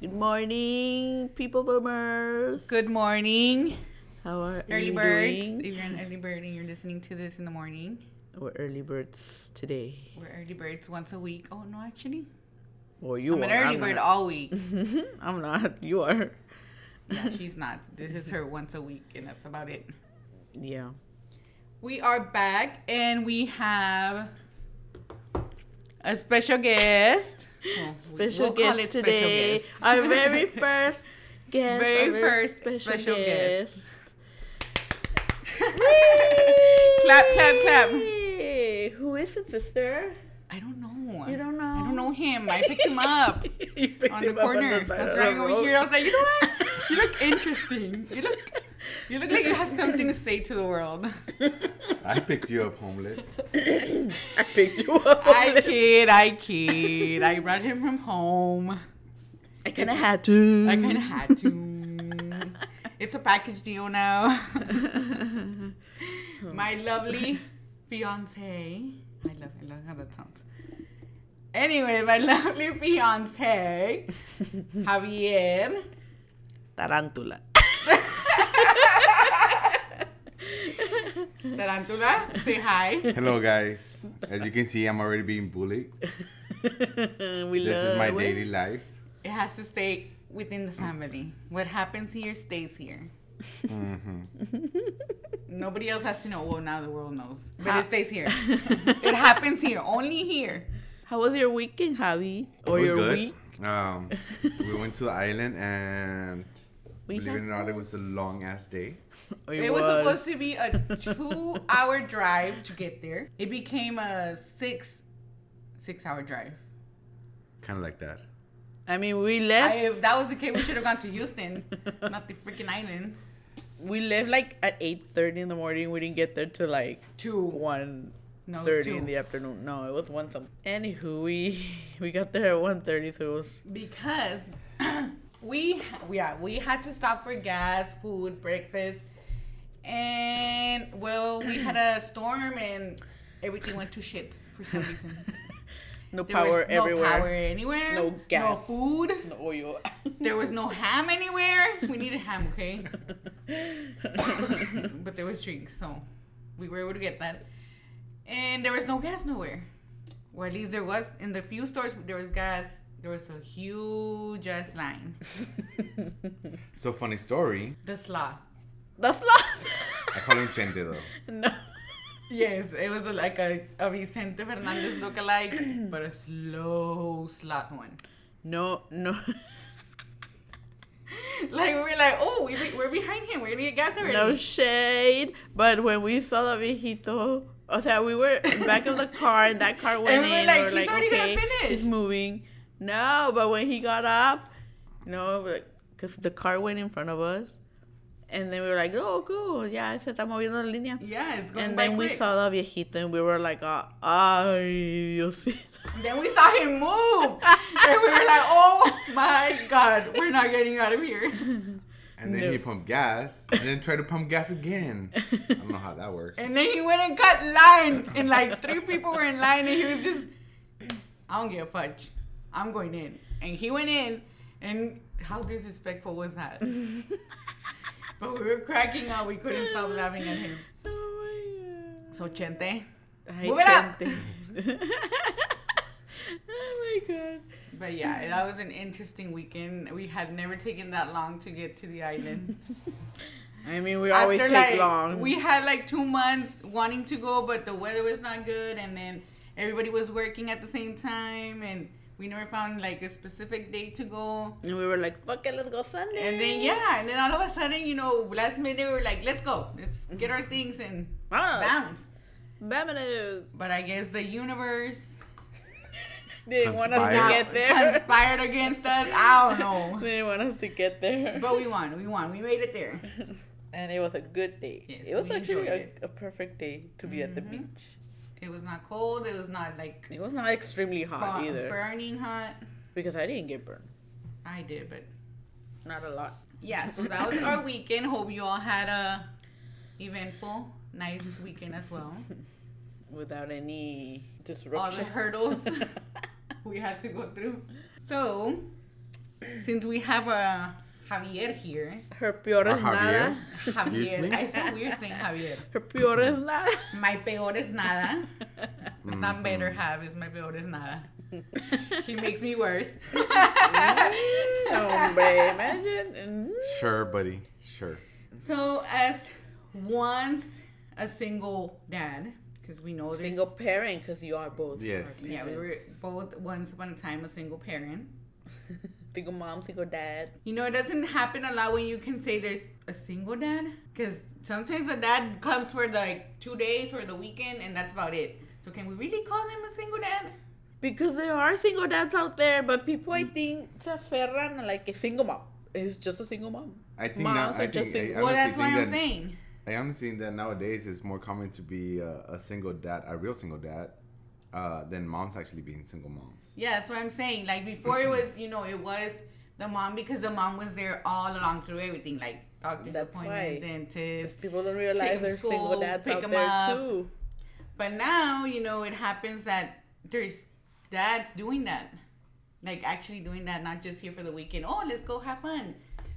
Good morning, people boomers. Good morning, How are early birds. doing? If you're an early bird and you're listening to this in the morning, We're early birds today. we're early birds once a week. Oh no, actually, Well, you are. I'm are. an early I'm bird not. all week. I'm not. You are. Yeah, she's not. This is her once a week, and that's about it. Yeah. We are back, and we have a special guest. Special we'll guest it special today. guest. Our very first guest. Very our first special, special guest. guest. Clap, clap, clap. Who is it, sister? I don't know. You don't know? I don't know him. I picked him up. Picked on the him up corner. the That's of right over here. I was like, you know what? You look interesting. You look, you look like you have something to say to the world. I picked you up homeless. I picked you up. I kid, I kid. I brought him from home. I kind of had to. I kind of had to. It's a package deal now. My lovely fiance. I love, I love how that sounds. Anyway, my lovely fiance, Javier. Tarantula. Tarantula, say hi. Hello, guys. As you can see, I'm already being bullied. we This love is my it. daily life. It has to stay within the family. What happens here stays here. Nobody else has to know. Well, now the world knows, but Ha- it stays here. it happens here, only here. How was your weekend, Javi? Or It was your good. week? Um, we went to the island, and We believe it or not, it was a long ass day. It was supposed to be a two-hour drive to get there. It became a six, six-hour drive. Kind of like that. I mean, we I, left. if that was the case, we should have gone to Houston, not the freaking island. we left like at eight thirty in the morning. We didn't get there till like Two. one No, it was thirty two. in the afternoon. No, it was one some. Anywho, we we got there at one thirty, so it was because we yeah we had to stop for gas food breakfast and well we had a storm and everything went to shit for some reason. No there power no everywhere. power anywhere No gas. no food. No oil. there was no ham anywhere. We needed ham okay? But there was drinks so we were able to get that. And there was no gas nowhere. Well, at least there was in the few stores there was gas there was a huge ass line So, funny story. the sloth The not. I call him Chente, though. no. yes it was a, like a, a vicente fernandez lookalike but a slow sloth one No, no. like we were like oh we, we're behind him we're gonna get gas already No shade. But when we saw the viejito, o sea, we were back of the car and that car went And we were in. like, we were "He's like, already gonna okay, finish." it's moving. No, but when he got up, you know, because the car went in front of us. And then we were like, oh, cool. Yeah, se está moviendo la línea. yeah it's going And by then we saw the viejito and we were like, ah, ay, Dios. Then we saw him move. and we were like, oh my God, we're not getting out of here. And then No. he pumped gas, and then tried to pump gas again. I don't know how that works. And then he went and cut line. And like three people were in line and he was just, I don't give a fudge. I'm going in. And he went in. And how disrespectful was that? but we were cracking up. We couldn't stop laughing at him. Oh So, Chente. my god. Move it up. Oh my god. But yeah, that was an interesting weekend. We had never taken that long to get to the island. I mean, we always After, take like, long. We had like two months wanting to go, but the weather was not good, and then everybody was working at the same time, and we never found like a specific date to go. and we were like, fuck it, let's go Sunday. And then yeah, and then all of a sudden, you know, last minute we were like, let's go, let's get our things and Vámonos. bounce. Vámonos. But I guess the universe They didn't want us to get there. conspired against us. I don't know, they didn't want us to get there. but we won. We won. We made it there. and it was a good day. Yes, it was we actually a, it. a perfect day to be at the Mhm. beach. It was not cold. It was not like It was not extremely hot bu- either. burning hot. Because I didn't get burned. I did, but Not a lot. yeah. So that was our weekend. Hope you all had a eventful, nice weekend as well. Without any disruption. All the hurdles we had to go through. So since we have a Javier here, Her peor es nada. Javier. Excuse Javier, me? I so weird saying Javier. Her peor es nada. My peor es nada. It's not Mm-hmm. better have, is my peor es nada. he makes me worse. Hombre, imagine. Sure, buddy. Sure. So, as once a single dad, because we know there's Single parent, because you are both. Yes. Yeah, we were both once upon a time a single parent. Single mom, single dad. You know, it doesn't happen a lot when you can say there's a single dad. Because sometimes a dad comes for like two days or the weekend and that's about it. So, can we really call him a single dad? Because there are single dads out there, but people I think se aferran like a single mom. It's just a single mom. I think Moms now, I are just think, single- I Well, that's what think I'm that- saying. I honestly think that nowadays it's more common to be a, a single dad, a real single dad, uh, than moms actually being single moms. Yeah, that's what I'm saying. Like before, it was you know it was the mom because the mom was there all along through everything, like doctor's That's appointment, why. dentist. People don't realize realize 'em there's school, single dads pick out 'em there up. too. But now you know it happens that there's dads doing that, like actually doing that, not just here for the weekend. Oh, let's go have fun.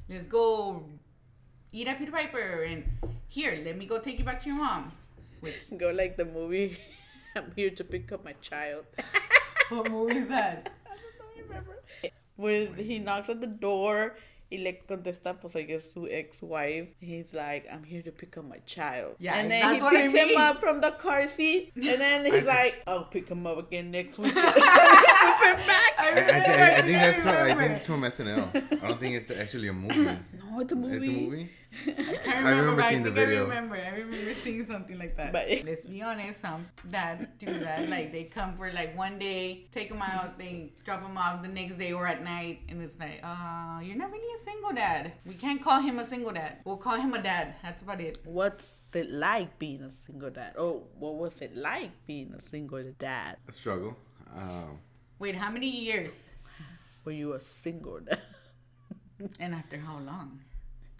Let's go eat at Peter Piper, and here, let me go take you back to your mom. Which Go like the movie. I'm here to pick up my child. what movie is that? I don't know, I remember. When he knocks at the door, y le contesta, pues I guess su ex-wife. He's like, I'm here to pick up my child. Yeah, and then he I picks him up from the car seat, and then he's like, I'll pick him up again next week. And he back. I, I, I, I think that's what, I remember. think it's from SNL. I don't think it's actually a movie. No, it's a movie. It's a movie. I I remember but seeing the think I video. remember. I remember seeing something like that. But- let's be honest, some dads do that. Like they come for like one day, take them out, they drop them off the next day or at night, and it's like, uh, you're not really a single dad. We can't call him a single dad. We'll call him a dad. That's about it. What's it like being a single dad? Oh, what was it like being a single dad? A struggle. Um, Wait, how many years? Were you a single dad? And after how long?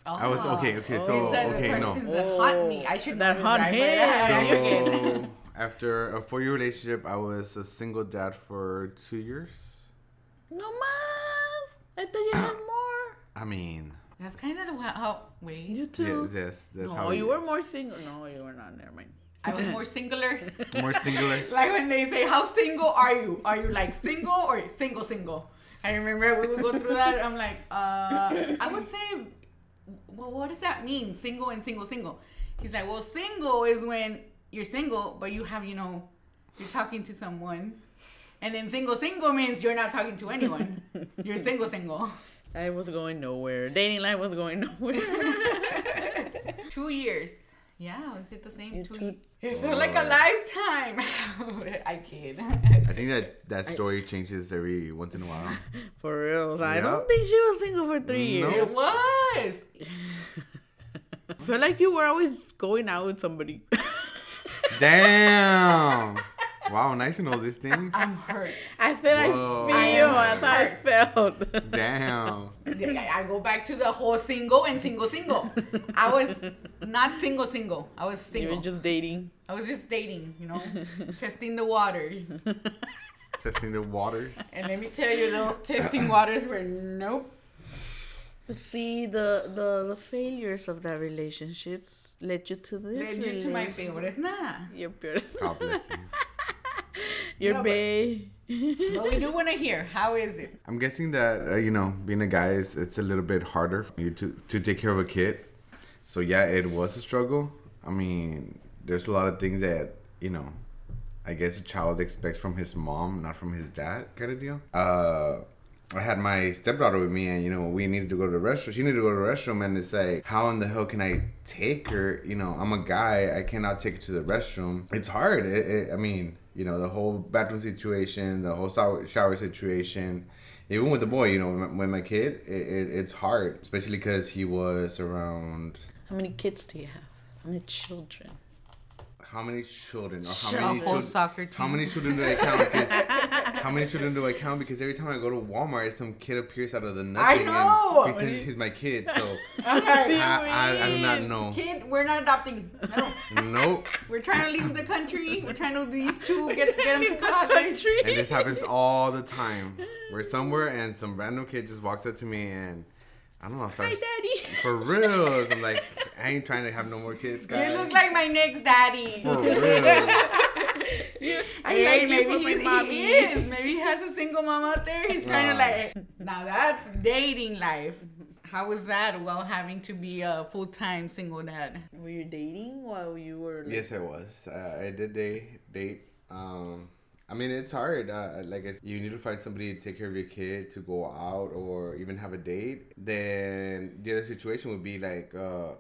Oh, I was okay. Okay, so These are the okay, no. questions that haunt me. I should That haunt right? Him. yeah, you're good. So after a four-year relationship, I was a single dad for two years. No más. I thought you had more. I mean, That's kind of how. how wait, You yeah, too. yes, that's no, how you were more single. No, you were not. Never mind. I was more singular. more singular. Like when they say, "How single are you? Are you like single or single single?" I remember we would go through that. I'm like, uh, I would say, well, what does that mean, single and single single? He's like, well, single is when you're single, but you have, you know, you're talking to someone, and then single single means you're not talking to anyone. You're single single. I was going nowhere. Dating life was going nowhere. Two years. Yeah, it hit the same You two. two- It felt like a Oh. lifetime. I kid. I think that that story changes every once in a while. For real. I don't think she was single for three No. years. It was. I feel like you were always going out with somebody. Damn! Wow, nice to know these things. I'm hurt. I said Whoa. I feel. That's how I felt. Damn. I I go back to the whole single and single single. I was not single single. I was single. You single. were just dating. I was just dating, you know, testing the waters. Testing the waters. And let me tell you, those testing waters were nope. See the the the failures of that relationships led you to this. Led you to my relation- favorite nada. Your beautiful. God bless you. Your No, but- But we do want to hear how is it? I'm guessing that uh, you know, being a guy is it's a little bit harder for you to to take care of a kid. So yeah, it was a struggle. I mean, there's a lot of things that you know, I guess a child expects from his mom, not from his dad, kind of deal. Uh, I had my stepdaughter with me, and you know, we needed to go to the restroom. She needed to go to the restroom, and it's like, how in the hell can I take her? You know, I'm a guy. I cannot take her to the restroom. It's hard. It, it, I mean, you know, the whole bathroom situation, the whole shower, shower situation. Even with the boy, you know, with my, kid, it, it, it's hard, especially because he was around. How many kids do you have? How many children? How many children? Or how Sure. many A whole chil- soccer How many children do I count? 'Cause how many children do I count? Because every time I go to Walmart, some kid appears out of the nothing know! and pretends he's my kid. So Okay. I, I, I do not know. Kid, we're not adopting. No. Nope. We're trying to leave the country. We're trying to these two get get them to In the college. country. And this happens all the time. we're somewhere and some random kid just walks up to me and I don't know, starts Daddy. for real. I'm like, I ain't trying to have no more kids, guys. You look like my next daddy. for real. I Hey, like maybe for my he's- mommy. He is. Maybe he has a single mom out there. He's trying to like. Now that's dating life. How was that while having to be a full time single dad? Were you dating while you were? Like, Yes, I was. Uh, I did date. Date. Um, I mean, it's hard. Uh, like I said, you need to find somebody to take care of your kid, to go out, or even have a date. Then the other situation would be like, uh,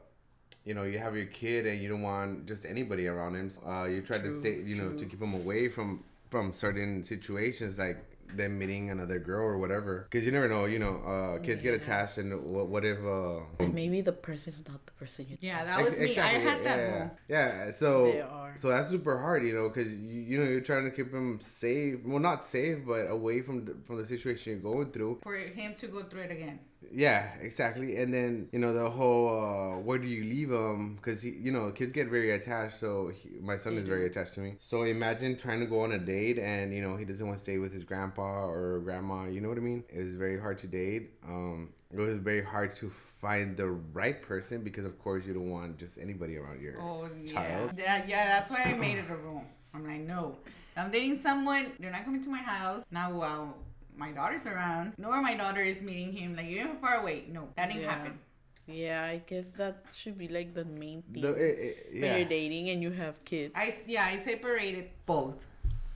you know, you have your kid and you don't want just anybody around him. Uh, you try to stay, you know, to keep him away from from certain situations like them meeting another girl or whatever. Because you never know. You know, uh, kids get attached, and what, what if? Uh, Maybe the person's not the person you. Yeah, that was Ex- me. exactly, I had that yeah, rule. Yeah, so They are. so that's super hard, you know, because you, you know you're trying to keep him safe. Well, not safe, but away from the, from the situation you're going through. For him to go through it again. Yeah, exactly. And then you know the whole uh, where do you leave him? Because you know kids get very attached. So he, my son is very attached to me. So imagine trying to go on a date and you know he doesn't want to stay with his grandpa or grandma. You know what I mean? It was very hard to date. Um, it was very hard to find the right person because of course you don't want just anybody around your Oh yeah. child. yeah, yeah. That's why I made it a rule. I'm like, no, I'm dating someone. They're not coming to my house now. While my daughter's around, nor my daughter is meeting him. Like you're far away. No, that didn't Yeah. happen. Yeah, I guess that should be like the main thing. The, it, it, When you're dating and you have kids, I yeah, I separated both.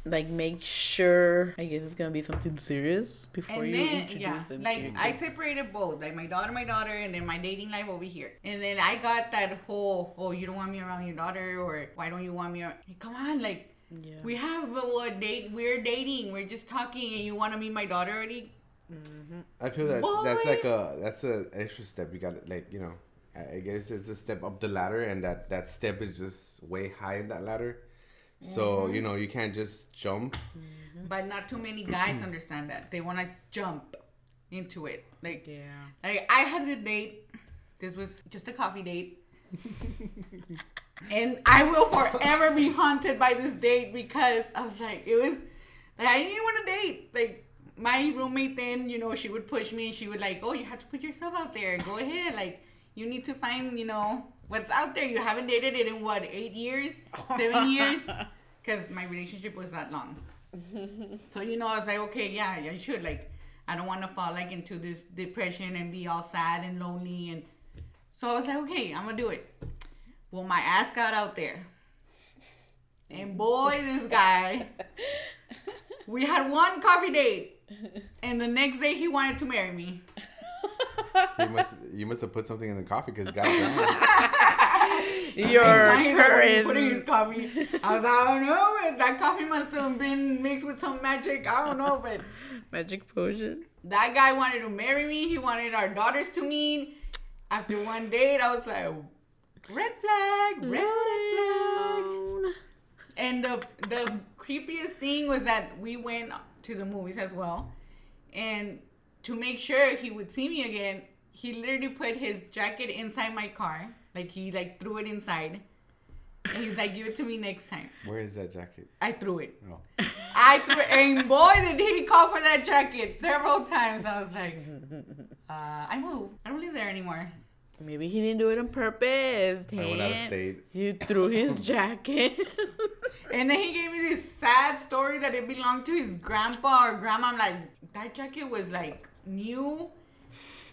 like make sure. I guess it's gonna be something serious before and you then introduce yeah, them. to like your I separated both, like my daughter, my daughter, and then my dating life over here. And then I got that whole, oh, you don't want me around your daughter, or why don't you want me? Around? Come on, like Yeah. we have a what date? We're dating, we're just talking, and you want to meet my daughter already? Mm-hmm. I feel that's that's like a that's a extra step. You got to like you know. I I guess it's a step up the ladder, and that that step is just way high in that ladder. So mm-hmm. you know you can't just jump. Mm-hmm. But not too many guys understand that. They want to jump into it. Like, Yeah. like I had a date. This was just a coffee date. and I will forever be haunted by this date because I was like, it was like I didn't want to date. Like my roommate then, you know, she would push me and she would like, oh, you have to put yourself out there. Go ahead. Like you need to find, you know, what's out there. You haven't dated it in what eight years, seven years, because my relationship was that long. So you know, I was like, okay, yeah, I should like. I don't want to fall like into this depression and be all sad and lonely and. So I was like, okay, I'm gonna do it. Well, my ass got out there, and boy, this guy. We had one coffee date, and the next day he wanted to marry me. You must you must have put something in the coffee because goddamn. Your He's like, "What are putting his coffee. I was like, I don't know, but that coffee must have been mixed with some magic. I don't know, but Magic potion. that guy wanted to marry me. He wanted our daughters to meet. After one date, I was like, red flag, red flag. And the the creepiest thing was that we went to the movies as well, and to make sure he would see me again, he literally put his jacket inside my car, like he like threw it inside, and he's like, "Give it to me next time." Where is that jacket? I threw it. Oh. I threw it, and boy, did he call for that jacket several times. I was like, uh, "I moved. I don't live there anymore." Maybe he didn't do it on purpose. I went out of state. You threw his jacket. And then he gave me this sad story that it belonged to his grandpa or grandma. I'm like, that jacket was like new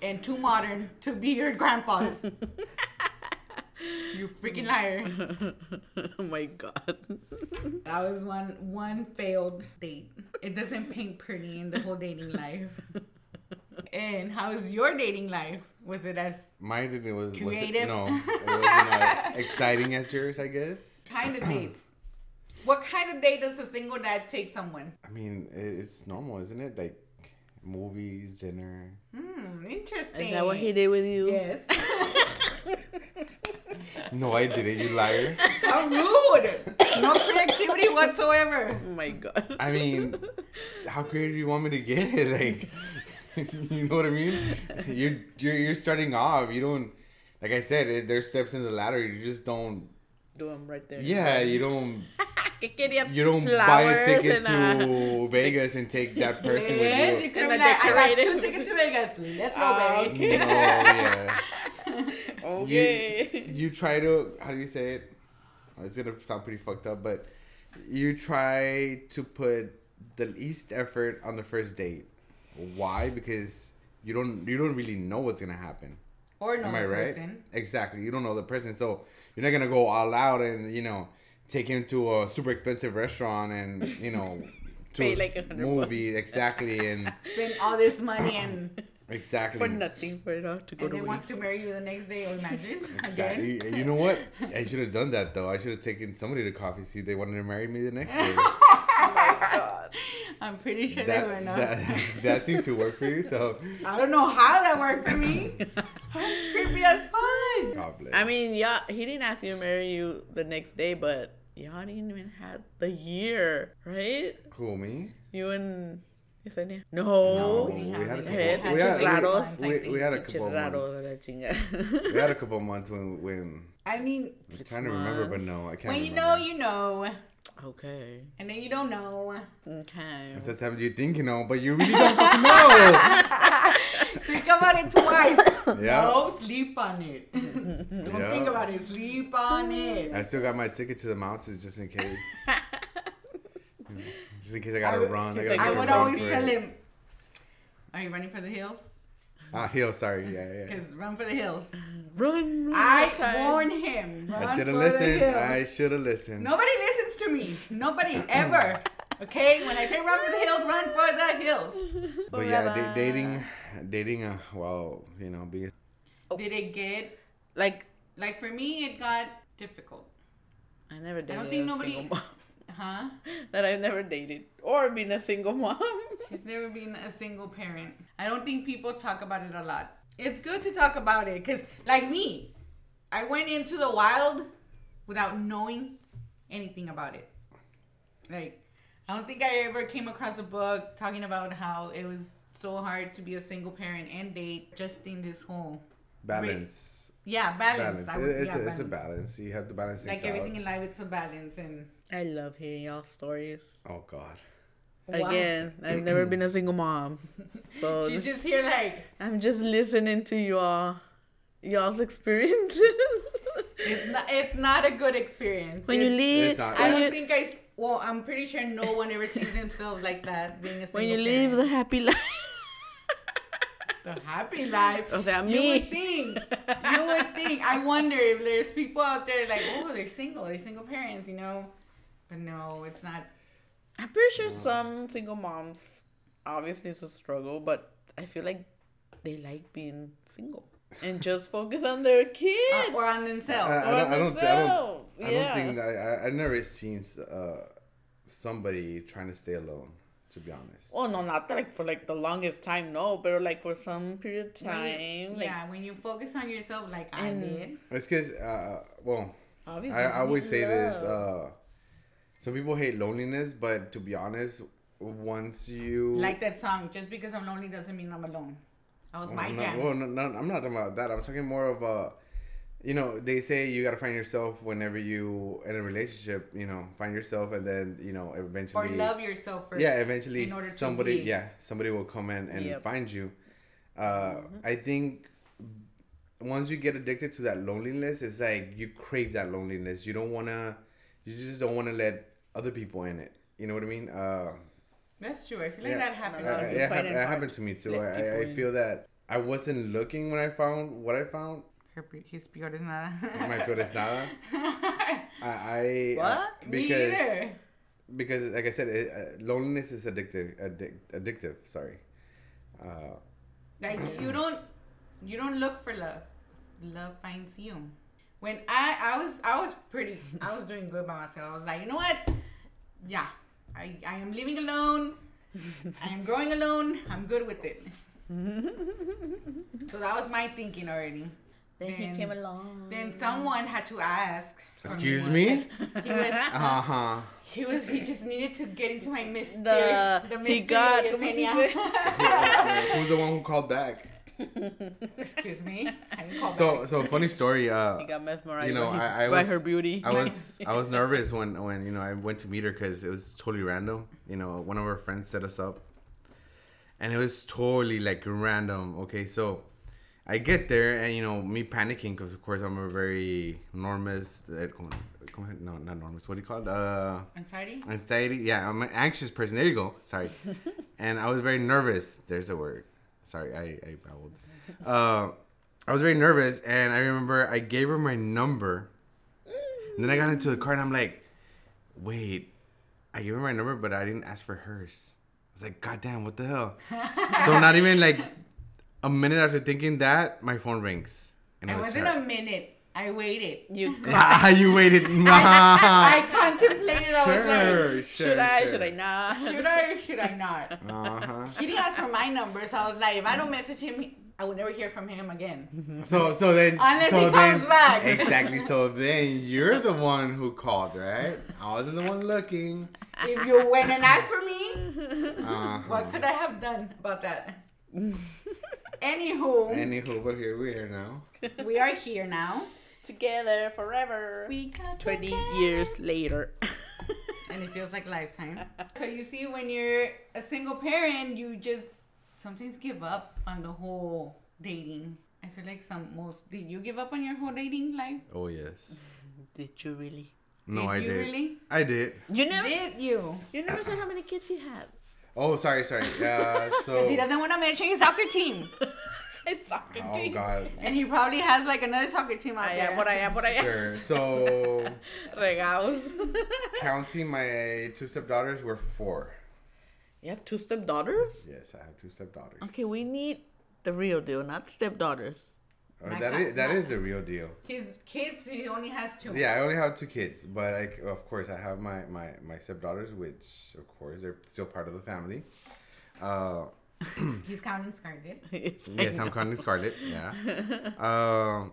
and too modern to be your grandpa's. you freaking liar. oh my god. That was one one failed date. It doesn't paint pretty in the whole dating life. And how's your dating life? Was it as Mine didn't was, was it, Creative? no, it wasn't as exciting as yours, I guess. kind of dates? What kind of date does a single dad take someone? I mean, it's normal, isn't it? Like movies, dinner. Hmm, interesting. Is that what he did with you? Yes. No, I didn't. You liar. How rude! No creativity whatsoever. Oh my god. I mean, how creative do you want me to get? Like, you know what I mean? You're you're, you're starting off. You don't, like I said, it, there's steps in the ladder. You just don't. do him right there. Yeah, you don't You don't buy a ticket and, to Vegas and take that person Yes, with you you. could And like, I got decorated- two tickets to Vegas. Let's go, Ah, baby. okay. No, yeah. Okay. You, you try to how do you say it? Oh, It's gonna sound pretty fucked up, but you try to put the least effort on the first date. Why? Because you don't you don't really know what's gonna happen. Or no Am I right? person. Exactly. You don't know the person, so you're not gonna go all out and you know take him to a super expensive restaurant and you know to Pay a like movie exactly and Spend all this money and exactly For nothing, for it all to go to. and to then wants to marry you the next day. Or imagine again. Exactly. You, you know what? I should have done that though. I should have taken somebody to coffee see if they wanted to marry me the next day. Oh I'm pretty sure that, they would not. that, that seemed to work for you. So I don't know how that worked for me. That's creepy as fun. God bless. I mean, yeah, he didn't ask you to marry you the next day, but y'all didn't even have the year, right? who me? You and Yesenia? No, No. we didn't we had a it. couple. We had We had, chicharrados. we, we, we had a couple of Chirraro de months. We had a couple months when when I mean, I'm trying to remember, but no, I can't. when you remember. know, you know, okay. and then you don't know. Okay. It's sometimes you think you know, but you really don't fucking know. Think about it twice. Yeah. No, sleep on it. don't Yeah. think about it. Sleep on it. I still got my ticket to the mountains just in case. Just in case I gotta I- run. I, I gotta I would always tell him, "Are you running for the hills? Ah, hill. Sorry. Yeah, yeah. Because run for the hills." Run, run. I time. warn him. Run I should have listened. I should have listened. Nobody listens to me. Nobody ever. Okay, when I say run for the hills, run for the hills. But yeah, da- dating, dating. Uh, well, you know, being Did it get Like, like for me? It got difficult. I never dated don't think nobody- single mom. Huh? that I've never dated or been a single mom. She's never been a single parent. I don't think people talk about it a lot. It's good to talk about it because, like me, I went into the wild without knowing anything about it. Like, I don't think I ever came across a book talking about how it was so hard to be a single parent and date just in this whole balance. yeah balance. Balance. I would- it's, yeah, a, it's a balance. You have to balance Like everything out. in life, it's a balance and I love hearing y'all stories. Oh God. Wow. Again, I've never been a single mom, so She's this- just here like I'm just listening to y'all, y'all's experiences. it's not. It's not a good experience. when you leave, not- I don't you, think I. Well, I'm pretty sure no one ever sees themselves like that being a single when you leave the happy life. the happy life. O sea, You me. would think. You would think. I wonder if there's people out there like, oh, they're single. They're single parents, you know. But no, it's not. I'm pretty sure some single moms, obviously it's a struggle, but I feel like they like being single and just focus on their kids Uh, or on I, themselves. I, Or don't, I don't. I don't. I Yeah. don't think that I. I never seen uh, somebody trying to stay alone. To be honest. Well, no, not like for like the longest time, no, but like for some period of When you- time, like yeah, when you focus on yourself like I did. It's because, uh, well, obviously. I, I always need say this. love. Uh, some people hate loneliness, but to be honest, once you Like that song, just because I'm lonely doesn't mean I'm alone. That was my Well, no, jam. well, no, no, I'm not talking about that. I'm talking more of a, you know, they say you gotta find yourself whenever you in a relationship. You know, find yourself, and then you know eventually. or love yourself first. yeah, eventually in order somebody, be- yeah, somebody will come in and Yep. find you. Uh, I think once you get addicted to that loneliness, it's like you crave that loneliness. You don't wanna, you just don't wanna let other people in it. You know what I mean? Uh, That's true. I feel like yeah, that happens. A lot uh, it, people hap- find it it hard happened to me too. let I, I, people I in. feel that I wasn't looking when I found what I found. Her, his peor es nada. My peor es nada. I, I What? Me because either. because like I said, it, uh, loneliness is addictive. Addic- addictive. Sorry. Uh, Like you don't you don't look for love. Love finds you. When I I was I was pretty I was doing good by myself. I was like, you know what? Yeah. I, I am living alone. I am growing alone. I'm good with it. so that was my thinking already. then he came along. Then someone had to ask. excuse me. me. He was Uh huh. he was he just needed to get into my mystery. The- the he mystery got- of ¿cómo se Who's the one who called back? Excuse me. I call So back. so funny story. Uh, He got mesmerized you know, by, I, I by was, her beauty. I was I was nervous when when you know I went to meet her because it was totally random. You know, one of our friends set us up, and it was totally like random. Okay, so I get there and you know me panicking because of course I'm a very enormous. Como- como- no, not enormous. What do you call it? Uh, Anxiety? anxiety. Yeah, I'm an anxious person. There you go. Sorry, and I was very nervous. There's a word. Sorry, I I babbled. Uh, I was very nervous, and I remember I gave her my number. And then I got into the car, and I'm like, "Wait, I gave her my number, but I didn't ask for hers." I was like, "God damn, what the hell?" so not even like a minute after thinking that, my phone rings, and It was wasn't her. a minute. I waited. you Ah, you waited. Nah. I contemplated. I was like, sure, should I? Should I not? should I should I not? Uh-huh. He didn't ask for my number, so I was like, if I don't message him, I will never hear from him again. So so then Unless so he then comes back. exactly. So then you're the one who called, right? I wasn't the one looking. If you went and asked for me, Uh-huh. what could I have done about that? Anywho, Anywho, but here we are now. we are here now. Together forever. We got 20 together. years later. and it feels like lifetime. So you see, when you're a single parent, you just sometimes give up on the whole dating. I feel like some most. Did you give up on your whole dating life? Oh yes. Did you really? No, did I you did. really? I did. You never. Did you? You never said how many kids he had. Oh, sorry, sorry. Uh, so. He doesn't want to mention his soccer team, It's soccer Oh team. God. and he probably has like another soccer team out Allá there. por allá por allá. Sure. So, Regaos. counting my two stepdaughters, were four. you have two stepdaughters? Yes, I have two stepdaughters. Okay, we need the real deal, not stepdaughters. My that God, is that no. is the real deal. His kids, he only has two. Yeah, I only have two kids, but I, of course I have my, my, my stepdaughters, which of course they're still part of the family. Uh, He's counting Scarlett. It's yes, I'm counting Scarlett. Yeah. Um,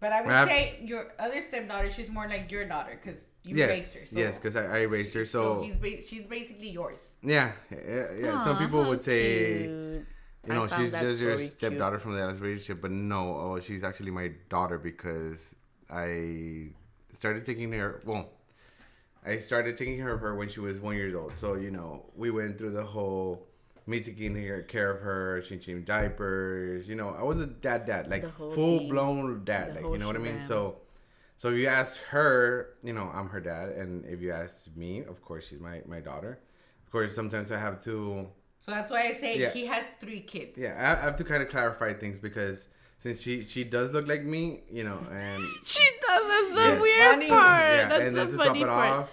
But I would I have- say your other stepdaughter, she's more like your daughter because you yes, raised her. So, yes, because I, I raised her. So, he's ba- she's basically yours. yeah, yeah, yeah. Some people would say, cute. you know, she's just your story cute. stepdaughter from the last relationship, but no, oh, she's actually my daughter because I started taking her. Well, I started taking care of her when she was one years old. So you know, we went through the whole me taking care of her, changing diapers. You know, I was a dad, dad, like full thing. blown dad, The like you know what I mean. shebang. So. So if you ask her, you know, I'm her dad, and if you ask me, of course, she's my, my daughter. Of course, sometimes I have to So that's why I say Yeah. he has three kids. yeah, I I have to kind of clarify things because since she she does look like me, you know, and She does. That's the Yes. weird Funny. part. yeah, That's and the then to top it part. off,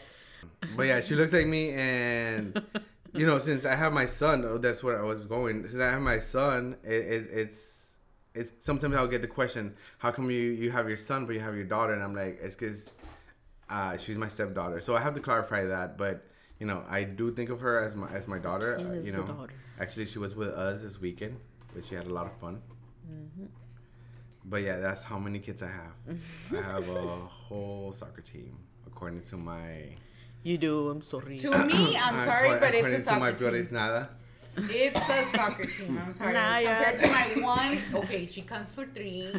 but yeah, she looks like me, and you know, since I have my son, oh, that's where I was going. Since I have my son, it, it, it's it's sometimes I'll get the question, how come you you have your son but you have your daughter, and I'm like, it's because uh, she's my stepdaughter, so I have to clarify that, but. You know, I do think of her as my as my daughter. Uh, you know, daughter. actually, she was with us this weekend, but she had a lot of fun. Mm-hmm. But yeah, that's how many kids I have. I have a whole soccer team, according to my. You do. I'm sorry. To me, I'm sorry, but it's according a to my soccer peor es team. nada. It's a soccer team. I'm sorry. Nah, yeah. Compared to my one, okay, she comes for three.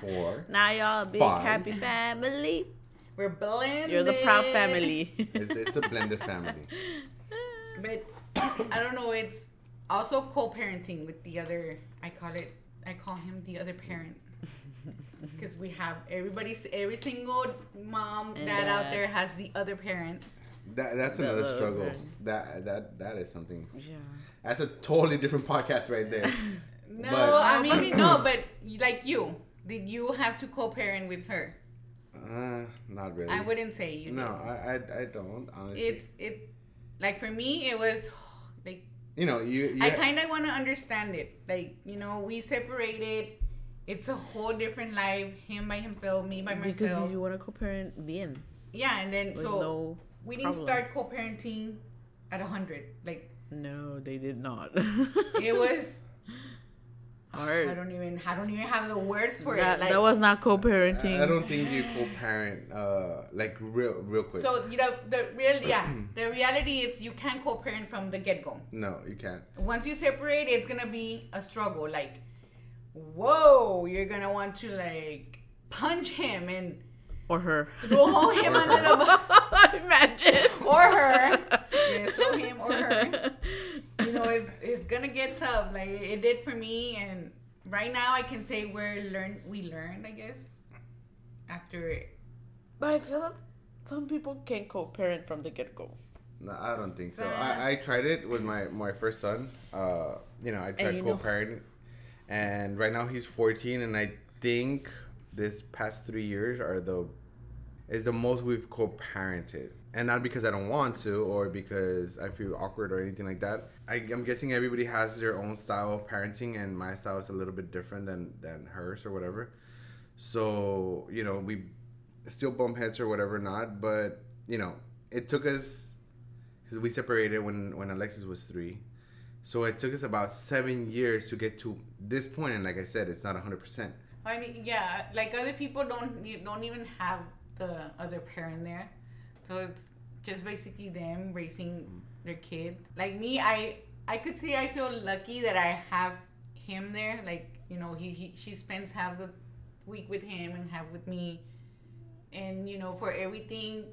Four. now y'all a big Five. happy family. We're blended. You're the proud family. It's, it's a blended family. But I don't know. It's also co-parenting with the other. I call it. I call him the other parent. Because we have everybody's every single mom And dad out there has the other parent. That that's The another struggle. right. That that that is something. yeah. That's a totally different podcast right there. No, But- I mean no, but like you, did you have to co-parent with her? Uh, not really. I wouldn't say you. No, did. I, I I don't honestly. It's it, like for me, it was like you know you. you I kind of want to understand it. Like you know, we separated. It's a whole different life. Him by himself, me by myself. Because myself. you want to co-parent bien. yeah, and then With so no we didn't problems. start co-parenting at a hundred. Like No, they did not. it was hard. I don't even I don't even have the words for that, it. Like that was not co-parenting. I don't think you co-parent uh like real real quick. so you know the real yeah the reality is you can't co-parent from the get go. no, you can't. Once you separate, it's gonna be a struggle. Like, whoa, you're gonna want to like punch him and or her. throw him under the bus Imagine. or her. Yeah, throw him or her. You know, it's it's gonna get tough. Like it did for me, and right now I can say we're learn we learned. I guess after But I feel like some people can co-parent from the get-go. No, I don't think so. I, I tried it with my my first son. Uh, you know, I tried you know- co-parenting, and right now he's 14, and I think this past three years are the is the most we've co-parented, and not because I don't want to or because I feel awkward or anything like that. I, I'm guessing everybody has their own style of parenting, and my style is a little bit different than than hers or whatever. So you know, we still bump heads or whatever, not, but you know, it took us because we separated when when Alexis was three, so it took us about seven years to get to this. And like I said, it's not hundred percent. I mean, yeah, like other people don't don't even have the other parent there, so it's just basically them raising their kids. Like me, I I could say I feel lucky that I have him there. Like you know, he, he she spends half the week with him and half with me, and you know, for everything,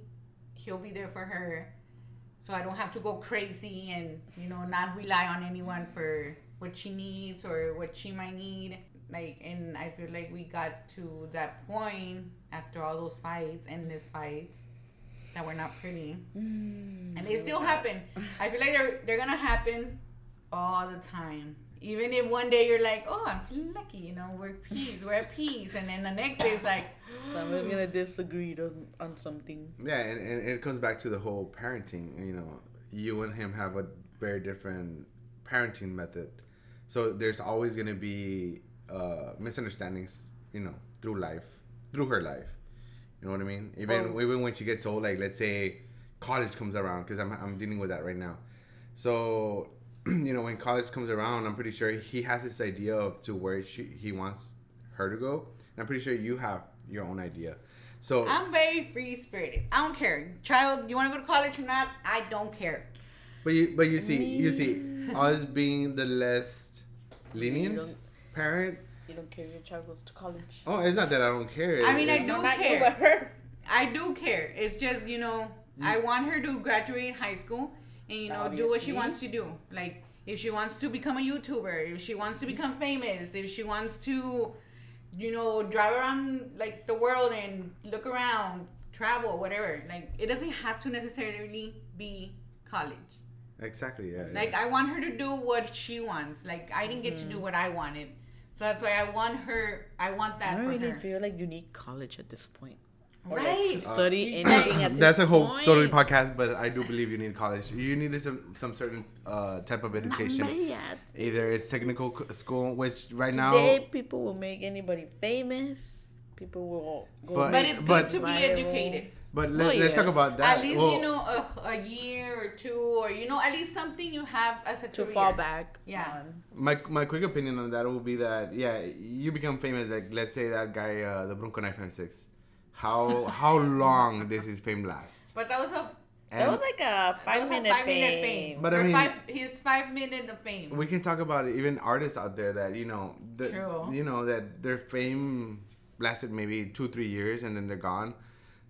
he'll be there for her, so I don't have to go crazy and you know not rely on anyone for what she needs or what she might need. Like and i feel like we got to that point after all those fights endless fights that were not pretty. And they still happen. I feel like they're they're gonna happen all the time even if one day you're like oh i'm feeling lucky you know we're at peace we're at peace and then the next day it's like Somebody's gonna disagree on, on something. Yeah, and, and it comes back to the whole parenting. You know, you and him have a very different parenting method, so there's always gonna be uh, misunderstandings. You know, through life, through her life. You know what I mean? Even Oh. even when she gets old, like let's say college comes around, because I'm I'm dealing with that right now. So, you know, when college comes around, I'm pretty sure he has this idea of to where she he wants her to go. And I'm pretty sure you have your own idea. So i'm very free spirited i don't care child you want to go to college or not i don't care But you, but you see, you see, us being the less lenient don't- parent. You don't care if your child goes to college. Oh, it's not that I don't care. I mean, I do not care. but her. I do care. It's just you know, I want her to graduate high school and you know do what she wants to do. Like if she wants to become a YouTuber, if she wants to mm-hmm. become famous, if she wants to, you know, drive around like the world and look around, travel, whatever. Like it doesn't have to necessarily be college. Exactly. Yeah. Like I want her to do what she wants. Like I didn't get to do mm-hmm. what I wanted. So that's why I want her. I want that. I that don't for really her. feel like you need college at this point. Or like Right. to study Uh, anything at this That's a whole point. totally podcast, but I do believe you need college. You need some some certain uh, type of Not education. yet. Either it's technical school, which right Today, now, people will make anybody famous. People will go. But- But it's good But- to be educated. but let, Oh, let's talk about that. at least Well, you know a, a year or two or you know at least something you have as a to career. fall back. Yeah. on. My, my quick opinion on that will be that yeah you become famous like let's say that guy uh, the Bronco 956 how how long does his fame last but that was a That was like a that five was a minute five minute fame. fame But I mean- five, his five minute of fame we can talk about it, even artists out there that you know the, True. you know that their fame lasted maybe two three years and then they're gone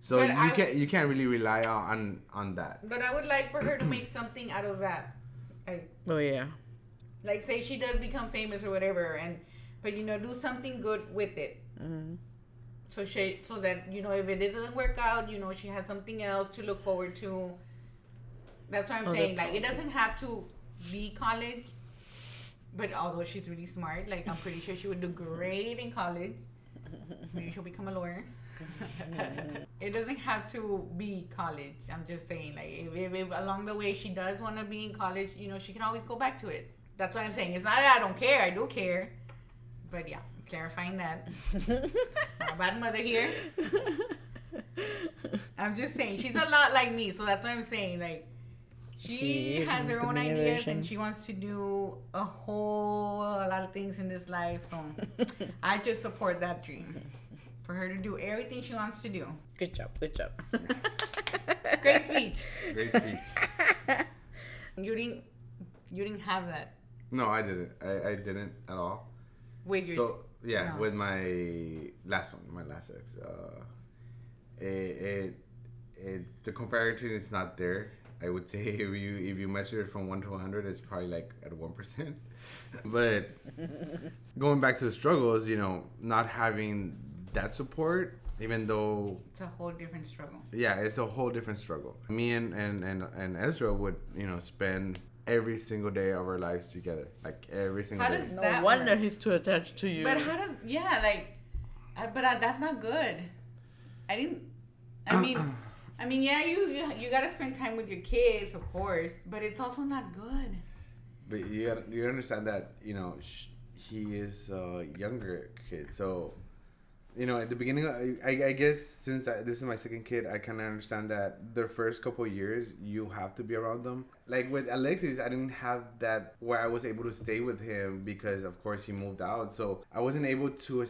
so But you I- can't you can't really rely on on that but I would like for her to make something out of that like, Oh yeah. like say she does become famous or whatever and but you know do something good with it Mm. So she so that you know if it doesn't work out you know she has something else to look forward to. That's what i'm Other saying like it doesn't have to be college but although she's really smart like i'm pretty sure she would do great in college. Maybe she'll become a lawyer. It doesn't have to be college. I'm just saying like if, if, if along the way she does want to be in college you know she can always go back to it. That's what i'm saying. It's not that i don't care. I do care. But yeah clarifying that not a bad mother here I'm just saying she's a lot like me, so that's what I'm saying. Like She, She- has her own ideas version. and she wants to do a whole a lot of things in this life. So I just support that dream for her to do everything she wants to do. Good job. Good job. Great speech. Great speech. You didn't you didn't have that No, I didn't. I, I didn't at all. with your So yeah, no. with my last one, my last ex, uh, it, it, it the comparison is not there. I would say if you if you measure it from one to hundred, it's probably like at one percent. but going back to the struggles, you know, not having that support, even though it's a whole different struggle. yeah, it's a whole different struggle. Me and and and, and Ezra would you know spend every single day of our lives together, like every single day. How day. does no that wonder work? he's too attached to you. But how does yeah like, but uh, that's not good. I didn't. I mean, I mean yeah, you, you you gotta spend time with your kids, of course, but it's also not good. But you gotta, you understand that you know sh- he is a younger kid, so you know at the beginning, I, I, guess since I, this is my second kid, I kind of understand that the first couple years you have to be around them. Like with Alexis, I didn't have that where I was able to stay with him because of course he moved out, so I wasn't able to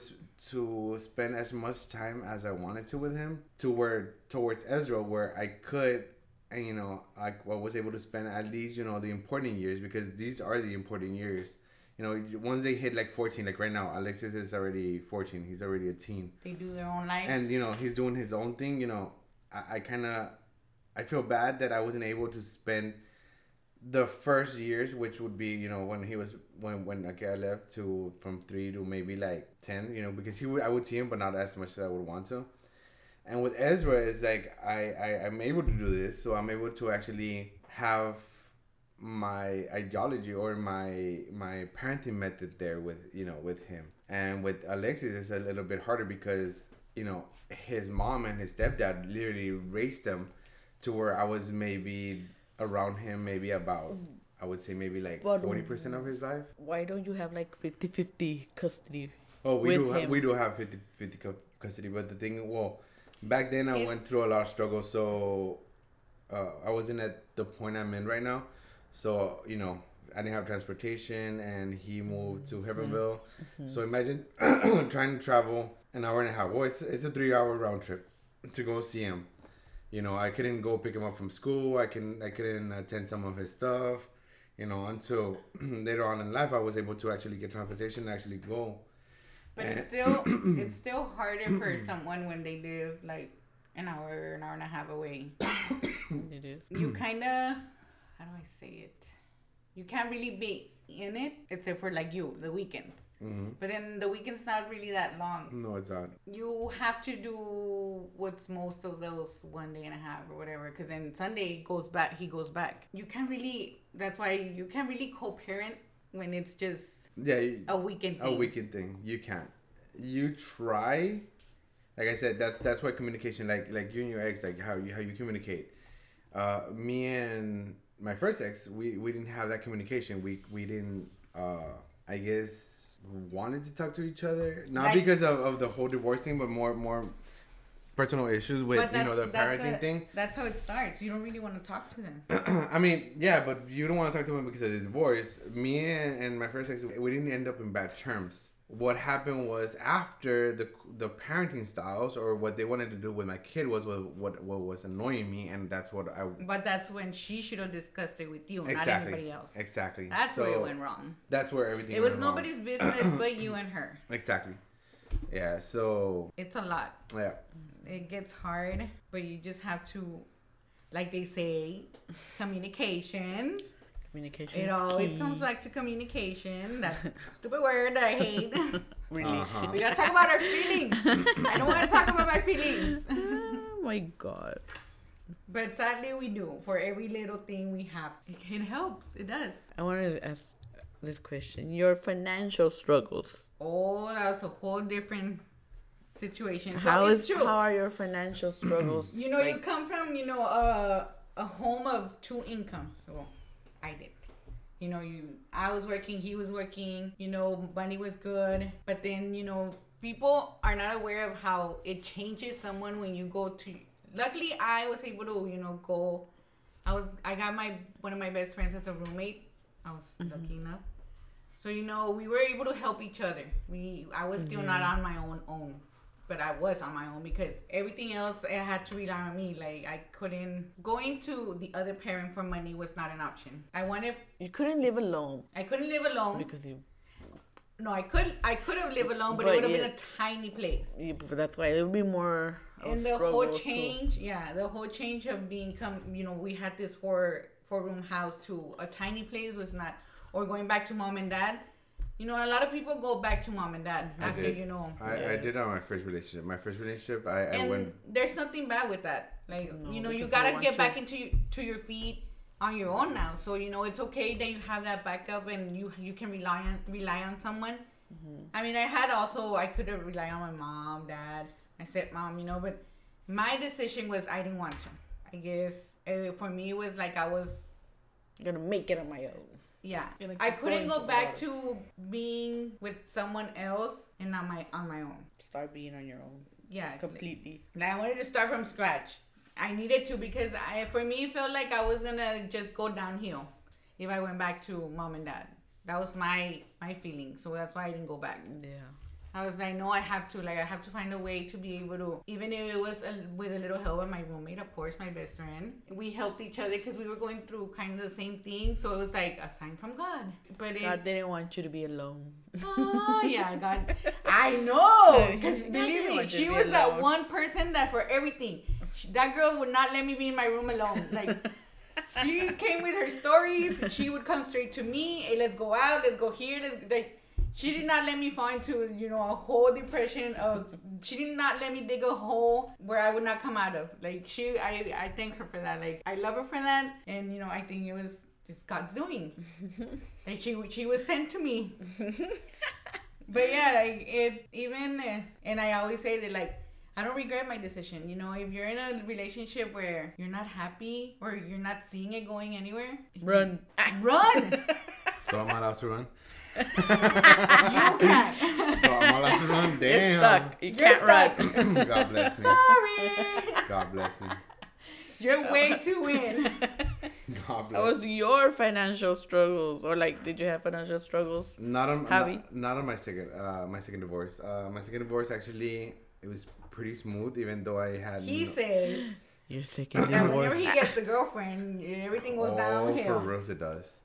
to spend as much time as I wanted to with him. To where towards Ezra, where I could and you know I, I was able to spend at least you know the important years because these are the important years you know once they hit like 14 like right now alexis is already 14 he's already a teen. They do their own life. and you know he's doing his own thing you know. I, I kind of i feel bad that i wasn't able to spend the first years which would be you know when he was when when okay, i left to from three to maybe like 10 you know because he would i would see him but not as much as i would want to. And with Ezra, it's like I, I I'm able to do this, so I'm able to actually have my ideology or my my parenting method there with you know with him. And with Alexis, it's a little bit harder because you know his mom and his stepdad literally raised them to where I was maybe around him maybe about I would say maybe like forty percent of his life. Why don't you have like 50-50 custody? Oh, we do. Ha- we do have 50, 50 custody, but the thing, well, back then I Is- went through a lot of struggles, so uh, I wasn't at the point I'm in right now. So you know, I didn't have transportation, and he moved to mm-hmm. Heavenville. Mm-hmm. So imagine trying to travel an hour and a half. Well, it's, it's a three-hour round trip to go see him. You know, I couldn't go pick him up from school. I can I couldn't attend some of his stuff. You know, until later on in life, I was able to actually get transportation and actually go. But it's still it's still harder for someone when they live like an hour, an hour and a half away. It is. You kind of how do I say it? You can't really be in it except for like you, the weekends. Mhm. But then the weekend's not really that long. No, it's not. You have to do what's most of those one day and a half or whatever. Because then Sunday goes back, he goes back. You can't really. That's why you can't really co-parent when it's just Yeah, you- a weekend thing. a weekend thing. You can't. You try. Like I said, that that's why communication, like like you and your ex, like how you how you communicate. Uh, me and my first ex, we we didn't have that communication. We we didn't. Uh, I guess wanted to talk to each other, not because of, of the whole divorce thing, but more more personal issues with you know the parenting a- thing. That's how it starts. You don't really want to talk to them. I mean, yeah, but you don't want to talk to them because of the divorce. Me and, and my first ex, we didn't end up in bad terms. What happened was after the the parenting styles or what they wanted to do with my kid was what what, what was annoying me, and that's what I But that's when she should have discussed it with you, not anybody else. exactly. That's so where it went wrong. That's where everything. It was went wrong. nobody's business but you and her. exactly. Yeah. So It's a lot. yeah. It gets hard, but you just have to, like they say, communication. Communication. It is always key. comes back to communication. That stupid word that I hate. Really. Uh-huh. we gotta talk about our feelings. I don't want to talk about my feelings. oh my god. But sadly, we do. For every little thing we have, it helps. It does. I wanted to ask this question. Your financial struggles. Oh, that's a whole different situation. So How true. how are your financial struggles? you know, you come from you know a a home of two incomes. So I did. You know, you I was working, he was working. You know, money was good, but then you know people are not aware of how it changes someone when you go to. Luckily, I was able to you know go I was I got my one of my best friends as a roommate. I was Mm-hmm. lucky enough. So you know, we were able to help each other. We I was still not Mm-hmm. on my own own, but I was on my own because everything else I had to rely on me. Like I couldn't going to the other parent for money was not an option. I wanted You couldn't live alone I couldn't live alone. because you. no, I could I could have lived alone, but, But it would have yeah. been a tiny place. you that's why it would be more. and the whole change yeah the whole change of being come you know we had this four four room house to a tiny place was not or going back to mom and dad you know a lot of people go back to mom and dad I after did. you know I, I did on my first relationship. My first relationship, I, I and went. there's nothing bad with that like No, you know you gotta get to. back into to your feet on your own now so you know it's okay that you have that backup and you you can rely on rely on someone Mm-hmm. i mean i had also i could have relied on my mom dad my stepmom you know but my decision was i didn't want to i guess uh, for me it was like i was gonna make it on my own. Yeah Gonna i couldn't go back to being with someone else and on my on my own Start being on your own yeah completely. Like I wanted to start from scratch. I needed to because I, for me, it felt like I was gonna just go downhill if I went back to mom and dad. That was my my feeling. So that's why I didn't go back. Yeah. I was like, no, I have to. Like, I have to find a way to be able to, even if it was a, with a little help of my roommate, of course, my best friend. We helped each other because we were going through kind of the same thing. So it was like a sign from God. But God didn't want you to be alone. Oh yeah, God. I know. Because believe me, she was that one person that for everything, she, that girl would not let me be in my room alone. Like she came with her stories. She would come straight to me. Hey, let's go out. Let's go here. Let's like. She did not let me fall into you know a whole depression of. She did not let me dig a hole where I would not come out of. Like she, I I thank her for that. Like I love her for that, and you know I think it was just God's doing. like she she was sent to me. But yeah, like it even uh, and I always say that like I don't regret my decision. You know, if you're in a relationship where you're not happy or you're not seeing it going anywhere, Run. run. So I'm allowed to run. You can. So I'm allowed to run. You're Damn. stuck. You You're can't stuck. run. God bless me. Sorry. God bless me. You're way too in. God bless. That was your financial struggles, or like, did you have financial struggles? Not on Javi? not, not on my second uh my second divorce. Uh my second divorce actually it was pretty smooth even though I had He no- says Your second that divorce. whenever he gets a girlfriend, everything goes oh, downhill. for reals it does.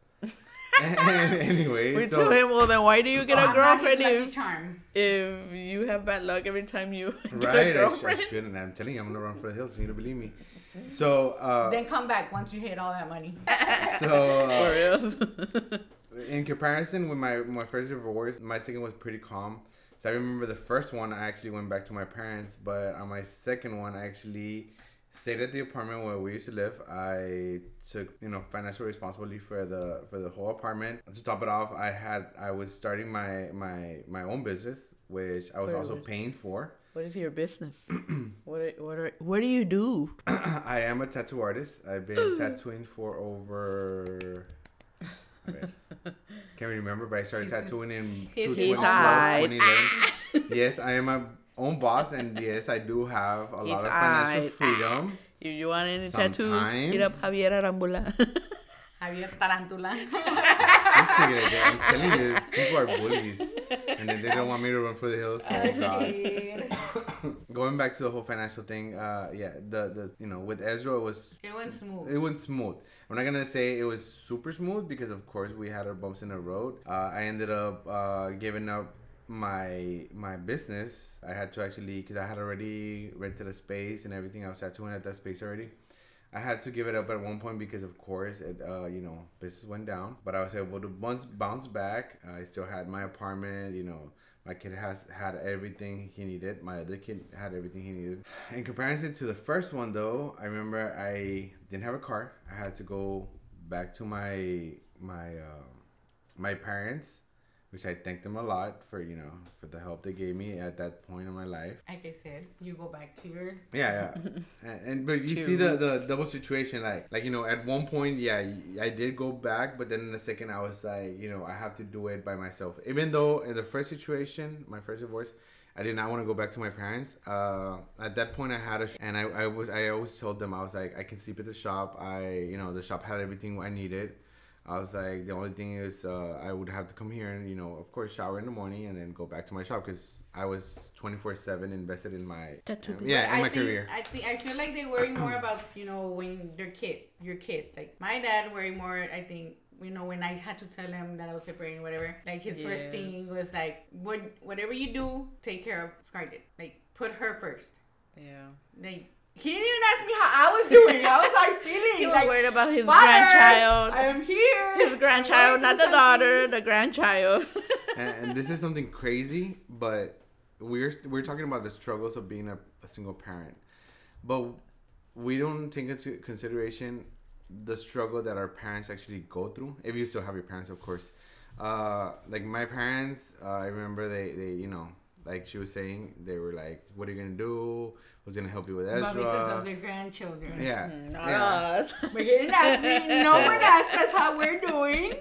And anyway, We so told him, well, then why do you get a girlfriend if, charm. if you have bad luck every time you get a right, I, I girlfriend? shouldn't. I'm telling you, I'm gonna run for the hills. You don't believe me. So uh, Then come back once you hit all that money. so uh, For real. in comparison with my my first divorce, my second was pretty calm. So I remember the first one, I actually went back to my parents, but on my second one, I actually stayed at the apartment where we used to live. I took you know financial responsibility for the for the whole apartment. To top it off, I had I was starting my my my own business, which I was Wait, also wait. paying for. what is your business? what are, what are, what do you do? I am a tattoo artist. I've been tattooing for over. Okay. Can't remember, but I started He's tattooing in he's 2012, 2011. yes, I am my own boss, and yes, I do have a lot His of financial eyes. freedom. If you want any tattoo, hit up Sometimes. Javier Arambula. Javier Tarantula. Listen, guys, I'm telling you, people are bullies, and then they don't want me to run for the hills. Oh God. Going back to the whole financial thing, uh, yeah, the the you know with Ezra it was It went smooth. it went smooth. I'm not gonna say it was super smooth because of course we had our bumps in the road. Uh, I ended up uh, giving up my my business. I had to actually because I had already rented a space and everything. I was tattooing at that space already. I had to give it up at one point because of course it uh, you know business went down. But I was able to once bounce back. I still had my apartment. You know. My kid has had everything he needed. My other kid had everything he needed. In comparison to the first one, though, I remember I didn't have a car. I had to go back to my my uh, my parents which I thank them a lot for you know for the help they gave me at that point in my life. Like I said, you go back to your. Yeah, yeah, and, and but you see the the double situation like like you know at one point yeah I did go back, but then in the second I was like you know I have to do it by myself. Even though in the first situation, my first divorce. I did not want to go back to my parents. Uh, at that point, I had a, sh- and I, I was, I always told them I was like, I can sleep at the shop. I, you know, the shop had everything I needed. I was like, the only thing is, uh, I would have to come here and, you know, of course, shower in the morning and then go back to my shop because I was 24 7 invested in my, Tattoo yeah, in I my think, career. I think I feel like they worry more about you know when their kid, your kid. Like my dad worry more. I think you know when I had to tell him that I was separating, whatever. Like his first thing was like, what whatever you do, take care of Scarlett. Like put her first. Yeah. Like he didn't even ask me how I was doing. I was like feeling He was like worried about his "Father, grandchild. I am here. his grandchild, not the daughter, something." the grandchild. and, and this is something crazy, but we're we're talking about the struggles of being a, a single parent, but we don't take into consideration the struggle that our parents actually go through. If you still have your parents, of course. Uh, like my parents, uh, I remember they, they you know like she was saying they were like, "What are you gonna do? Who's gonna help you with Ezra?" But because of their grandchildren. yeah, Not yeah. us. But he didn't ask me. No one asked us how we're doing.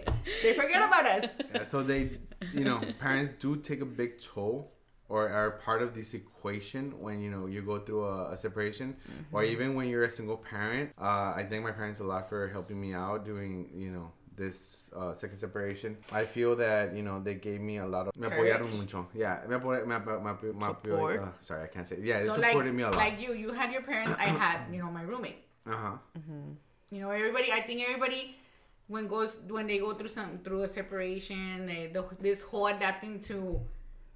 They forget about us. Yeah, so they, you know, parents do take a big toll or are part of this equation when you know you go through a, a separation or even when you're a single parent. Uh, I thank my parents a lot for helping me out doing you know this uh, second separation. I feel that you know they gave me a lot of me apoyaron mucho. Yeah, me apoy- me me me apoy- Support. uh, sorry, I can't say. Yeah, they So supported like, me a lot. like you, you had your parents. I had, you know, my roommate. uh huh. You know, everybody. I think everybody when goes when they go through some through a separation, they, the, this whole adapting to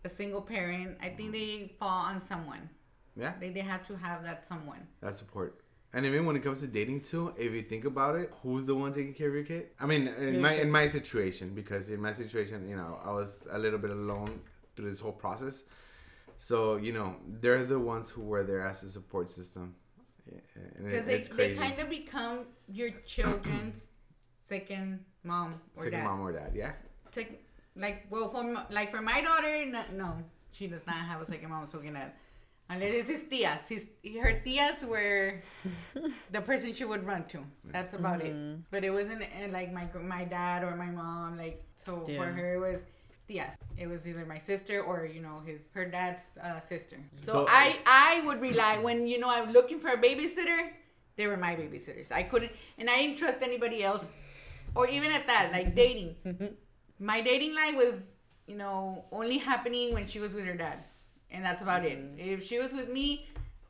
a single parent. I think they fall on someone. Yeah, They they have to have that someone. that support. And even when it comes to dating too, if you think about it, who's the one taking care of your kid? I mean, in my in my situation, because in my situation, you know, I was a little bit alone through this whole process. So you know, they're the ones who were there as a support system. Yeah, it- Because they, they kind of become your children's second mom or Second dad. mom or dad, yeah. Like well for like for my daughter no, no she does not have a second mom so that unless it's his tias his her tias were the person she would run to. That's about it. But it wasn't uh, like my my dad or my mom like so for her it was tias it was either my sister or you know his her dad's uh, sister. So, So- i i would rely when you know i'm looking for a babysitter they were my babysitters. I couldn't and i didn't trust anybody else or even at that like dating. My dating life was you know only happening when she was with her dad and that's about it. Mm-hmm. If she was with me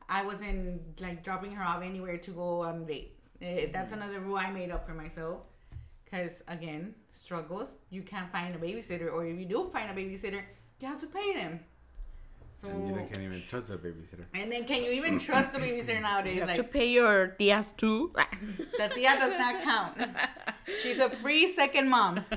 i wasn't like dropping her off anywhere to go on a date. Eh, eh that's mm-hmm. another rule i made up for myself. Because again struggles. You can't find a babysitter or if you do find a babysitter you have to pay them. So And you can't even trust a babysitter. and then can you even trust a babysitter nowadays? You have to pay your tias too. the tia does not count. She's a free second mom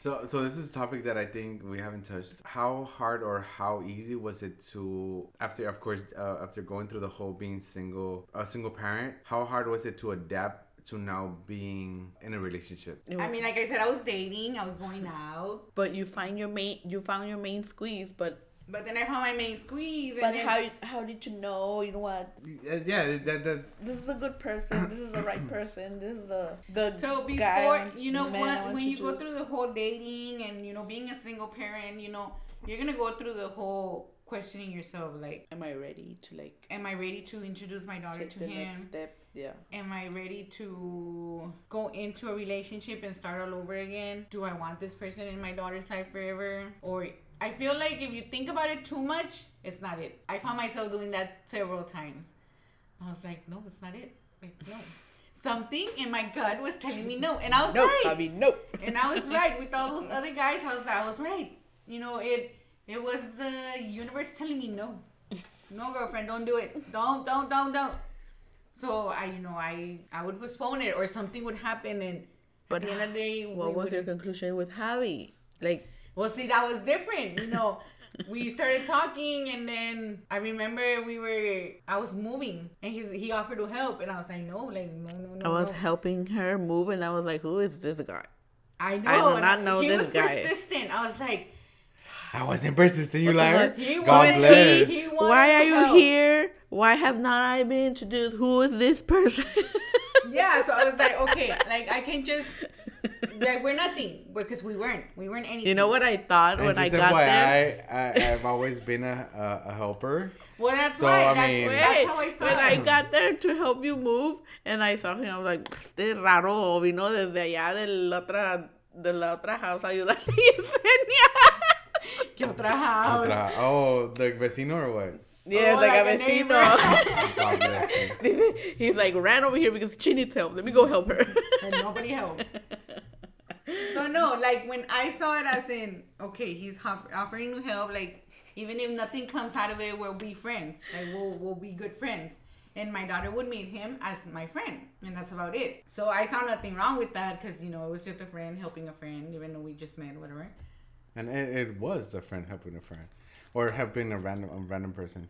So, so this is a topic that I think we haven't touched. How hard or how easy was it to, after, of course, uh, after going through the whole being single, a single parent, how hard was it to adapt to now being in a relationship? It I mean, like I said, I was dating, I was going out, but you find your main, you found your main squeeze. But but then I found my main squeeze. And but then, how how did you know? You know what? Uh, Yeah, that that's This is a good person. This is the right person. This is the the so guy I before want- you know man I what, want when to you go choose. through the whole dating and you know being a single parent, you know you're gonna go through the whole questioning yourself, like, Am I ready to like am I ready to introduce my daughter take to the him? next step? Yeah. Am I ready to go into a relationship and start all over again? Do I want this person in my daughter's life forever? Or I feel like if you think about it too much, it's not it. I found myself doing that several times. I was like, no, it's not it. Like, no. Something in my gut was telling me no, and I was No, right. I mean no. and I was right with all those other guys. I was, I was right. You know, it it was the universe telling me no, no, girlfriend, don't do it. Don't, don't, don't, don't. So I, you know, I I would postpone it, or something would happen, and But at the end of the day, What was your conclusion with Javi? Like well, see, that was different. You know, we started talking, and then I remember we were, I was moving, and he's he offered to help, and I was like, no, like no, no, no. I was no. helping her move, and I was like, "Who is this guy?" I know. I do and not know he this was guy. persistent. I was like, I wasn't persistent, you liar. God bless. he wanted Why are you help. here? Why have not I been introduced? Who is this person? Yeah, so I was like, okay, like I can just like we're nothing because we weren't. We weren't anything. You know what I thought And when I just got there? FYI, I, I've always been a, a, a helper. Well, that's So, why. I that's, mean- that's how I saw when I got there to help you move, and I saw him, I was like, este raro vino desde allá de la otra, de la otra house a ayudarle a Yesenia. ¿Qué otra house? Otra- Oh, the vecino or what? Yeah, Oh, like, like a a vecino. God. He's like, ran over here because she needs help. Let me go help her. and nobody helped. So no, like when I saw it as in, okay, he's offering to help. Like even if nothing comes out of it, we'll be friends. Like we'll we'll be good friends. And my daughter would meet him as my friend, and that's about it. So I saw nothing wrong with that because you know it was just a friend helping a friend, even though we just met, whatever. And it, it was a friend helping a friend, or helping a random a random person.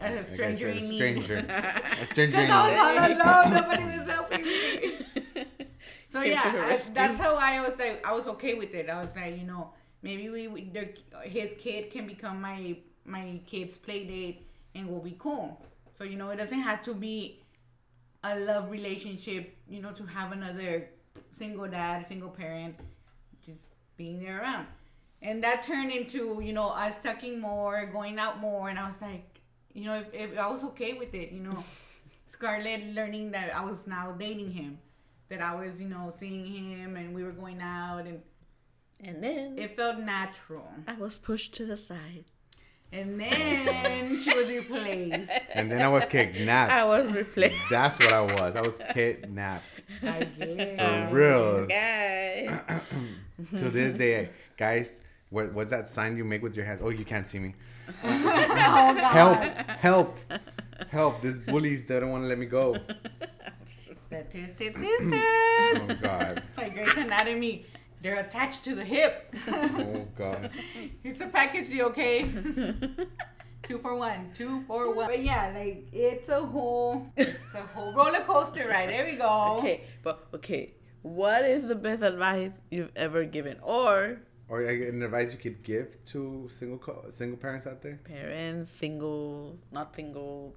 A like stranger said, a stranger, a stranger. Because I was all alone, nobody was helping me. So yeah, I, that's how I was like, I was okay with it. I was like, you know, maybe we, we the, his kid can become my my kid's play date, and we'll be cool. So you know, it doesn't have to be a love relationship. You know, to have another single dad, single parent, just being there around. And that turned into, you know, us talking more, going out more, and I was like, you know, if, if I was okay with it, you know, Scarlett learning that I was now dating him, that I was, you know, seeing him and we were going out and and then it felt natural. I was pushed to the side. And then she was replaced. And then I was kidnapped. I was replaced. That's what I was. I was kidnapped. I guess. For real. Oh Guy. to this day, guys, what, what's that sign you make with your hands? Oh, you can't see me. Oh, God. Help! Help! Help! This bullies they don't want to let me go. The Twisted Sisters. Oh God! Like Grey's Anatomy. They're attached to the hip. Oh God! it's a package deal, okay? two for one. Two for one. But yeah, like it's a whole it's a whole roller coaster ride. There we go. Okay, but okay. What is the best advice you've ever given? Or Or an advice you could give to single co- single parents out there? parents, single, not single.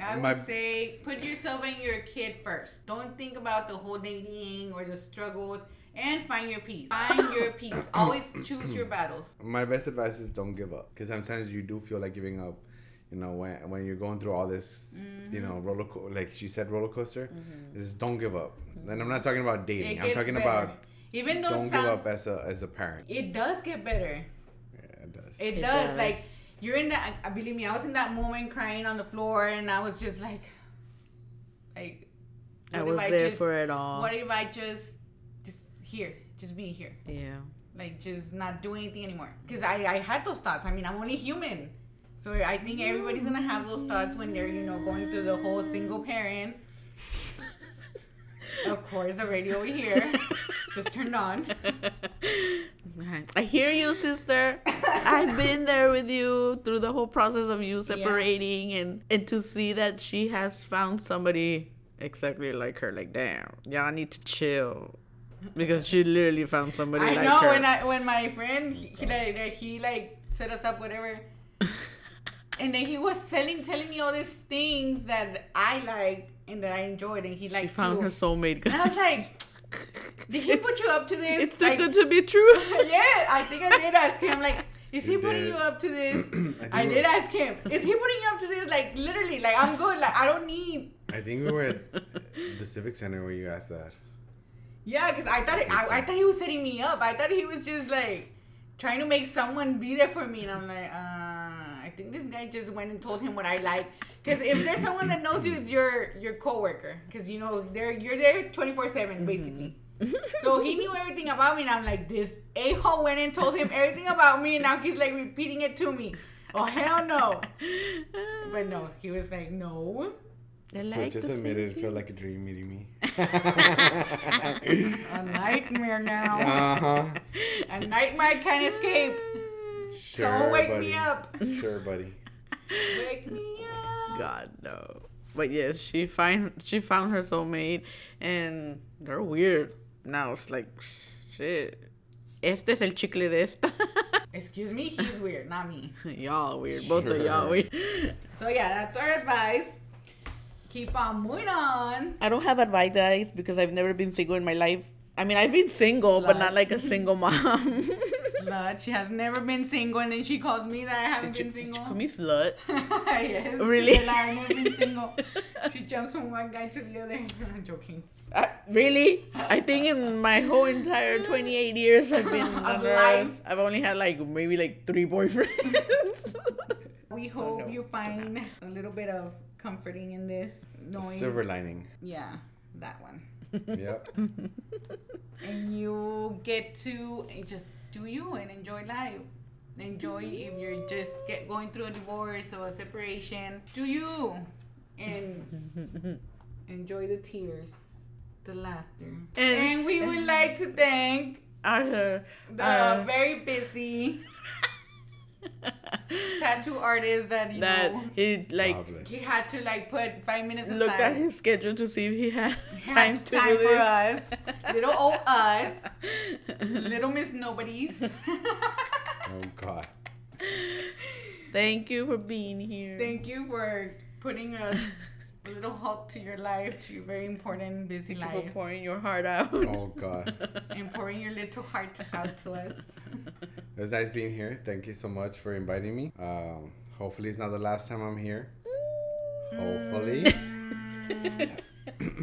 I would My- say put yourself and your kid first. Don't think about the whole dating or the struggles and find your peace. Find your peace. Always choose your battles. My best advice is don't give up, because sometimes you do feel like giving up. You know, when when you're going through all this, you know, mm-hmm. roller co- like she said, roller coaster. Mm-hmm. Is don't give up. And I'm not talking about dating. I'm talking better. about even though don't it give up as a as a parent. it does get better. Yeah, it does. It, It does. does. Like you're in that. Believe me, I was in that moment crying on the floor, and I was just like, like, I was there just- for it all. What if I just, just here, just be here, yeah. like just not do anything anymore? Because I, I had those thoughts. I mean, I'm only human, so I think everybody's gonna have those thoughts when they're, you know, going through the whole single parent. of course, the radio over here just turned on. I hear you, sister. I've been there with you through the whole process of you separating and and to see that she has found somebody exactly like her. Like, damn, y'all need to chill. Because she literally found somebody I like know her. when I when my friend he, he like he like set us up whatever, and then he was telling telling me all these things that I liked and that I enjoyed, and he she liked found too. her soulmate. And I was like, did he put you up to this? it's too Like, good to be true. yeah, I think I did ask him. Like, is he You putting did. you up to this? think I we did were- ask him. Is he putting you up to this? Like, literally, like I'm good. Like I don't need. I think we were at the Civic Center where you asked that. Yeah, because I thought it, I, I thought he was setting me up. I thought he was just like trying to make someone be there for me, and I'm like, uh, I think this guy just went and told him what I like. Because if there's someone that knows you, it's your your coworker. Because you know they're you're there 24 seven basically. so he knew everything about me, and I'm like, this a hole went and told him everything about me, and now he's like repeating it to me. Oh hell no! But no, he was like, no. I So like just the admit it, it felt like a dream meeting me. A nightmare now. uh huh. A nightmare can't escape. Sure, Don't wake buddy. me up. Sure, buddy. Wake me up. God no. But yes, she find she found her soulmate, and they're weird now. It's like Shit. Este es el chicle de esta. Excuse me, he's weird, not me. y'all weird. Both of y'all weird. So yeah, that's our advice. Keep on moving on. I don't have advice, because I've never been single in my life. I mean, I've been single, but not like a single mom. Slut. She has never been single, and then she calls me that I haven't Did you, been did you single. call me slut? yes. Really? she's I've never been single. She jumps from one guy to the other. I'm joking. Uh, really? I think in my whole entire 28 years I've been Of life. I've only had like maybe like three boyfriends. We So hope no, you find a little bit of comforting in this, knowing. Silver lining. Yeah, that one. Yep. and you get to just do you and enjoy life. Enjoy if you're just get going through a divorce or a separation. Do you and enjoy the tears, the laughter. And, And- we would like to thank Our, the uh, very busy tattoo artist that you that know he like God bless. he had to like put five minutes aside. looked at his schedule to see if he had Had time to time do for this. us. Little old us. Little Miss Nobodies. Oh God. Thank you for being here. Thank you for putting a, a little halt to your life, to your very important, busy Thank you for life, pouring your heart out. Oh God. and pouring your little heart out to us. It was nice being here. Thank you so much for inviting me. Um, hopefully it's not the last time I'm here. Hopefully.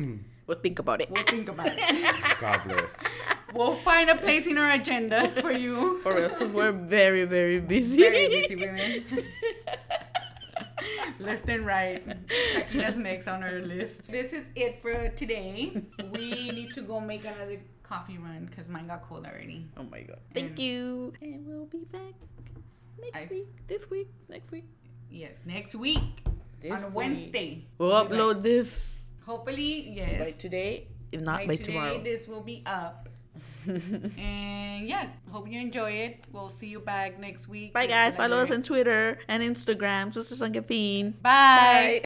We'll think about it. We'll think about it. God bless. We'll find a place in our agenda for you. For us, because we're very, very busy. Very busy women. Left and right. Shakira's next on our list. This is it for today. We need to go make another coffee run because mine got cold already. Oh my god. Thank And- you. And we'll be back next I- week. This week. Next week. Yes, next week This on week. Wednesday. We'll be back. upload this Hopefully, yes. by today, if not by by, today, tomorrow. this will be up. and yeah, hope you enjoy it. We'll see you back next week. Bye, guys. Follow us on Twitter and Instagram. Sisters on Caffeine. Bye. Bye.